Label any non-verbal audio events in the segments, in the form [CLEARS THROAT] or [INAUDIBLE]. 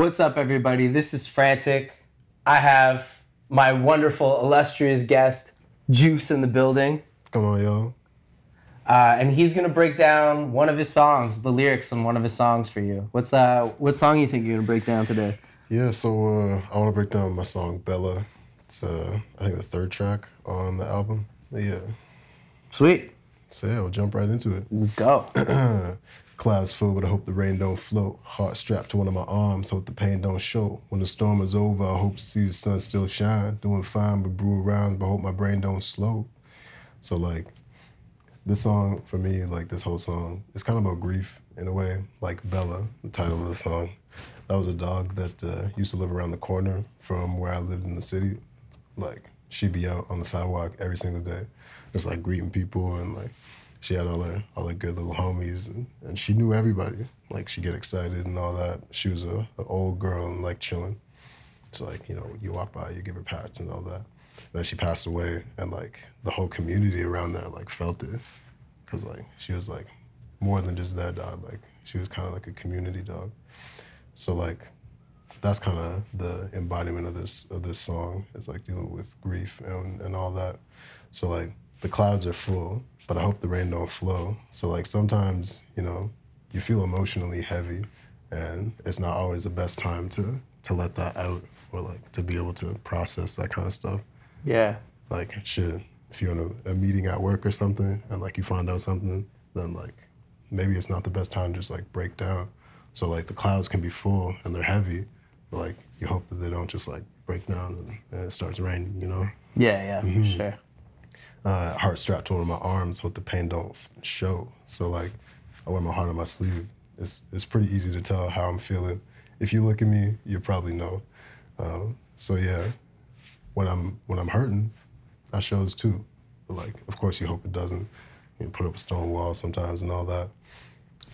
What's up, everybody? This is Frantic. I have my wonderful, illustrious guest, Juice, in the building. Come on, yo. Uh, and he's gonna break down one of his songs, the lyrics on one of his songs for you. What's uh, what song you think you're gonna break down today? Yeah, so uh, I want to break down my song Bella. It's uh, I think the third track on the album. Yeah. Sweet. So yeah, we'll jump right into it. Let's go. [CLEARS THROAT] Clouds full, but I hope the rain don't float. Heart strapped to one of my arms, hope the pain don't show. When the storm is over, I hope to see the sun still shine. Doing fine, but brew around, but hope my brain don't slow. So like, this song for me, like this whole song, it's kind of about grief in a way. Like Bella, the title of the song. That was a dog that uh, used to live around the corner from where I lived in the city. Like she'd be out on the sidewalk every single day, just like greeting people and like she had all her all her good little homies and, and she knew everybody. Like she'd get excited and all that. She was a, a old girl and like chilling. So like, you know, you walk by, you give her pats and all that. And then she passed away and like the whole community around there like felt it. Cause like she was like more than just that dog. Like she was kind of like a community dog. So like that's kind of the embodiment of this of this song is like dealing with grief and, and all that. So like the clouds are full, but I hope the rain don't flow. So like sometimes, you know, you feel emotionally heavy and it's not always the best time to to let that out or like to be able to process that kind of stuff. Yeah. Like shit, if you're in a, a meeting at work or something and like you find out something, then like maybe it's not the best time to just like break down. So like the clouds can be full and they're heavy, but like you hope that they don't just like break down and, and it starts raining, you know? Yeah, yeah, for mm-hmm. sure. Uh, heart strapped to one of my arms, but the pain don't show. So like, I wear my heart on my sleeve. It's it's pretty easy to tell how I'm feeling. If you look at me, you probably know. Um, so yeah, when I'm when I'm hurting, that shows too. But like, of course, you hope it doesn't. You put up a stone wall sometimes and all that.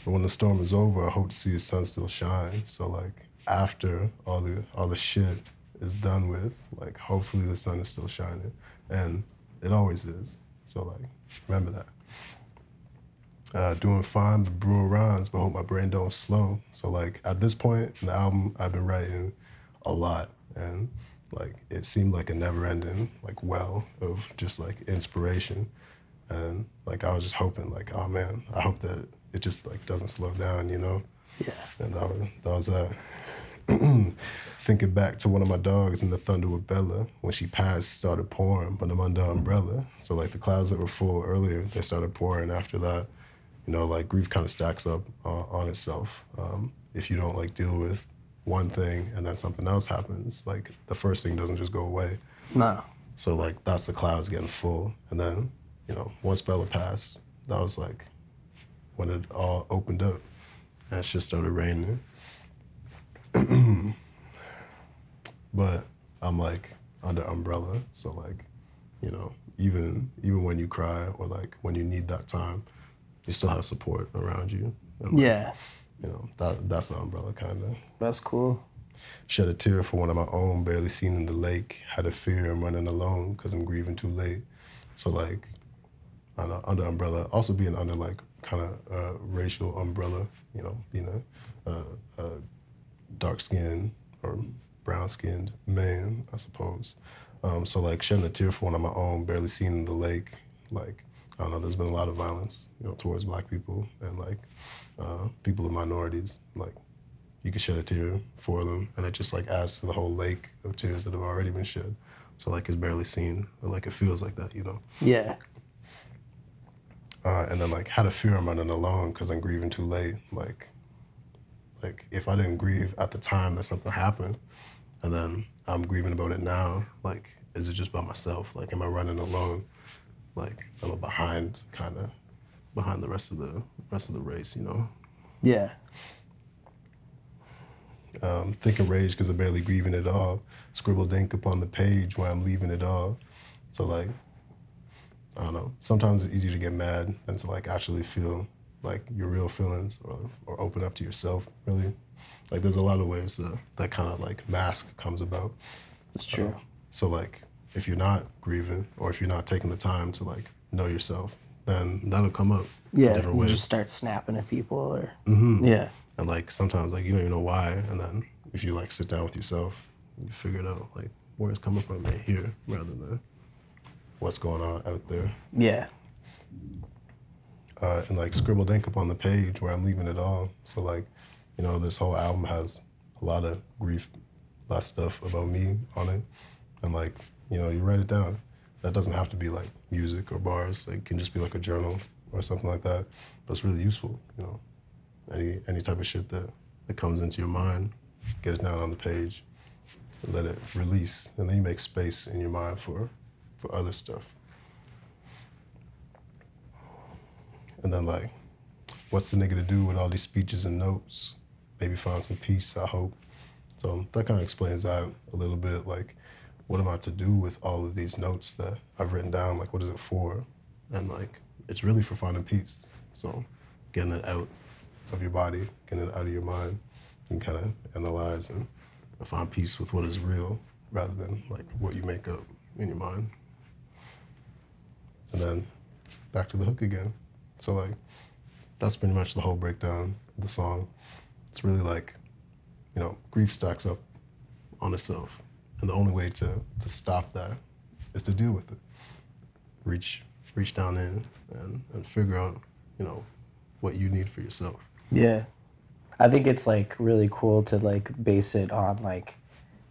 But when the storm is over, I hope to see the sun still shine. So like, after all the all the shit is done with, like, hopefully the sun is still shining, and it always is. So like, remember that. Uh, doing fine, but brewing rhymes, but hope my brain don't slow. So like at this point in the album, I've been writing a lot, and like it seemed like a never-ending like well of just like inspiration, and like I was just hoping like, oh man, I hope that it just like doesn't slow down, you know. Yeah. And that was that was that. [CLEARS THROAT] Thinking back to one of my dogs in the thunder with Bella when she passed started pouring, but I'm under umbrella. So like the clouds that were full earlier, they started pouring after that. You know, like grief kind of stacks up uh, on itself. Um, if you don't like deal with one thing and then something else happens, like the first thing doesn't just go away. No. So like that's the clouds getting full, and then you know once Bella passed, that was like when it all opened up and it just started raining. [CLEARS THROAT] but I'm like under umbrella, so like you know even even when you cry or like when you need that time, you still have support around you. And, like, Yeah. You know that that's an umbrella kind of. That's cool. Shed a tear for one of my own, barely seen in the lake. Had a fear I'm running alone because I'm grieving too late. So like, know, under umbrella, also being under like kind of uh, racial umbrella, you know, being a, a, a dark skinned or brown skinned man, I suppose. Um, so like shedding a tear for one of my own, barely seen in the lake. Like I don't know, there's been a lot of violence, you know, towards black people and like uh, people of minorities. Like you can shed a tear for them, and it just like adds to the whole lake of tears that have already been shed. So like it's barely seen, or like it feels like that, you know. Yeah. Uh, and then like had a fear I'm running alone because I'm grieving too late. Like, like if I didn't grieve at the time that something happened, and then I'm grieving about it now, like is it just by myself? Like am I running alone? Like am I behind, kind of, behind the rest of the rest of the race, you know? Yeah. um, thinking rage because I'm barely grieving at all. Scribbled ink upon the page where I'm leaving it all. So like, I don't know. Sometimes it's easier to get mad than to like actually feel like your real feelings or or open up to yourself. Really, like there's a lot of ways that that kind of like mask comes about. That's true. So like, if you're not grieving or if you're not taking the time to like know yourself, then that'll come up in Yeah. different You ways. just start snapping at people or. Mhm. Yeah. And like sometimes like you don't even know why, and then if you like sit down with yourself, you figure it out like where it's coming from in here rather than what's going on out there. Yeah. Uh, and like scribbled ink up on the page where I'm leaving it all. So like, you know, this whole album has a lot of grief, a lot of stuff about me on it, and like, you know, you write it down. That doesn't have to be like music or bars. Like, it can just be like a journal or something like that. But it's really useful, you know. Any any type of shit that that comes into your mind, get it down on the page, let it release, and then you make space in your mind for for other stuff. And then like, what's the nigga to do with all these speeches and notes? Maybe find some peace, I hope. So that kind of explains that a little bit. Like, what am I to do with all of these notes that I've written down? Like, what is it for? And like, it's really for finding peace. So getting it out of your body, getting it out of your mind, and kind of analyze and find peace with what is real rather than like what you make up in your mind. And then back to the hook again. So like that's pretty much the whole breakdown of the song. It's really like, you know, grief stacks up on itself. And the only way to to stop that is to deal with it. Reach reach down in and, and figure out, you know, what you need for yourself. Yeah. I think it's like really cool to like base it on like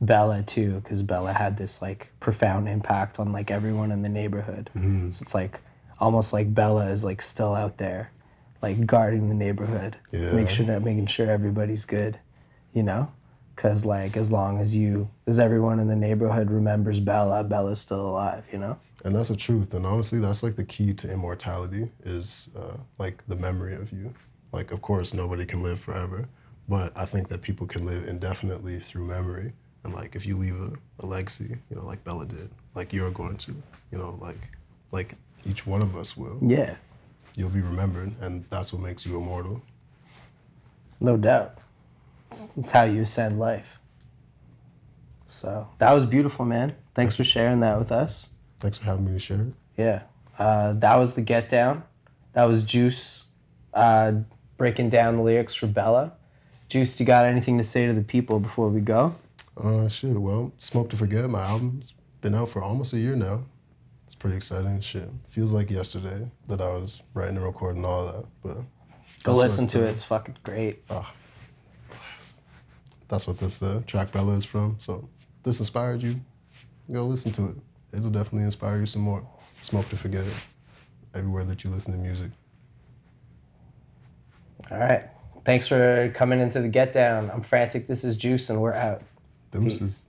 Bella too, because Bella had this like profound impact on like everyone in the neighborhood. Mm-hmm. So it's like almost like Bella is like still out there, like guarding the neighborhood, Yeah. make sure that making sure everybody's good, you know, because like as long as you as everyone in the neighborhood remembers Bella, Bella's still alive, you know. And that's the truth. And honestly, that's like the key to immortality is uh, like the memory of you. Like, of course, nobody can live forever, but I think that people can live indefinitely through memory. And like, if you leave a, a legacy, you know, like Bella did, like you're going to, you know, like like each one of us will. Yeah, You'll be remembered, and that's what makes you immortal. no doubt. It's, it's how you ascend life. So that was beautiful, man. Thanks for sharing that with us. Thanks for having me to share it. Yeah. Uh, that was the Get Down. That was Juice uh, breaking down the lyrics for Bella. Juice, do you got anything to say to the people before we go? Uh, shit. Well, Smoke to Forget, my album's been out for almost a year now. It's pretty exciting. Shit, feels like yesterday that I was writing and recording all that. But Go listen to it. It's fucking great. That's what this uh, track Bella is from. So this inspired you. Go listen to it. It'll definitely inspire you some more. Smoke to Forget it. Everywhere that you listen to music. All right. Thanks for coming into the Get Down. I'm Frantic. This is Juice, and we're out. Deuces.